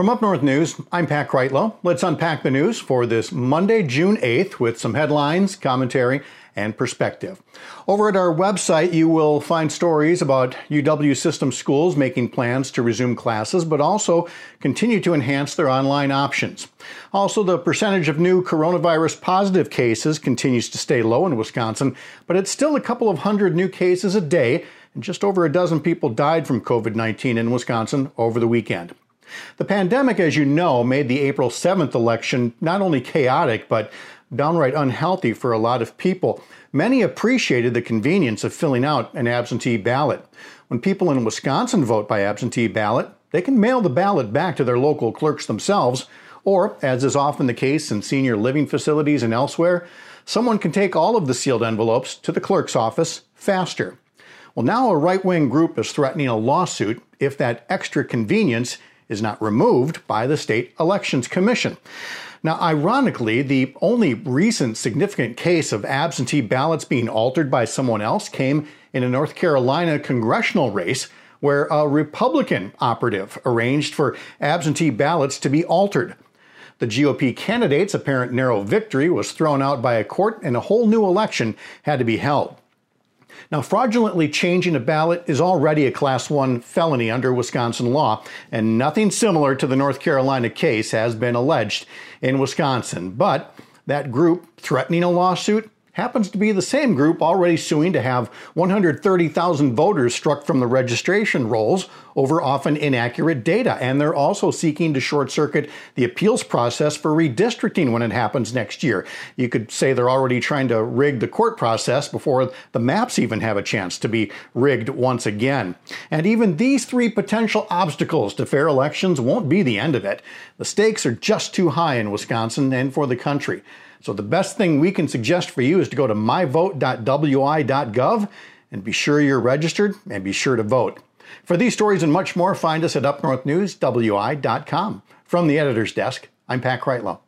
From Up North News, I'm Pat Kreitlow. Let's unpack the news for this Monday, June 8th, with some headlines, commentary, and perspective. Over at our website, you will find stories about UW system schools making plans to resume classes, but also continue to enhance their online options. Also, the percentage of new coronavirus positive cases continues to stay low in Wisconsin, but it's still a couple of hundred new cases a day, and just over a dozen people died from COVID 19 in Wisconsin over the weekend. The pandemic, as you know, made the April 7th election not only chaotic, but downright unhealthy for a lot of people. Many appreciated the convenience of filling out an absentee ballot. When people in Wisconsin vote by absentee ballot, they can mail the ballot back to their local clerks themselves, or, as is often the case in senior living facilities and elsewhere, someone can take all of the sealed envelopes to the clerk's office faster. Well, now a right wing group is threatening a lawsuit if that extra convenience is not removed by the State Elections Commission. Now, ironically, the only recent significant case of absentee ballots being altered by someone else came in a North Carolina congressional race where a Republican operative arranged for absentee ballots to be altered. The GOP candidate's apparent narrow victory was thrown out by a court and a whole new election had to be held. Now, fraudulently changing a ballot is already a Class 1 felony under Wisconsin law, and nothing similar to the North Carolina case has been alleged in Wisconsin. But that group threatening a lawsuit happens to be the same group already suing to have 130,000 voters struck from the registration rolls over often inaccurate data. And they're also seeking to short circuit the appeals process for redistricting when it happens next year. You could say they're already trying to rig the court process before the maps even have a chance to be rigged once again. And even these three potential obstacles to fair elections won't be the end of it. The stakes are just too high in Wisconsin and for the country. So the best thing we can suggest for you is to go to myvote.wi.gov and be sure you're registered and be sure to vote. For these stories and much more, find us at upnorthnewswi.com. From the editor's desk, I'm Pat Kreitlow.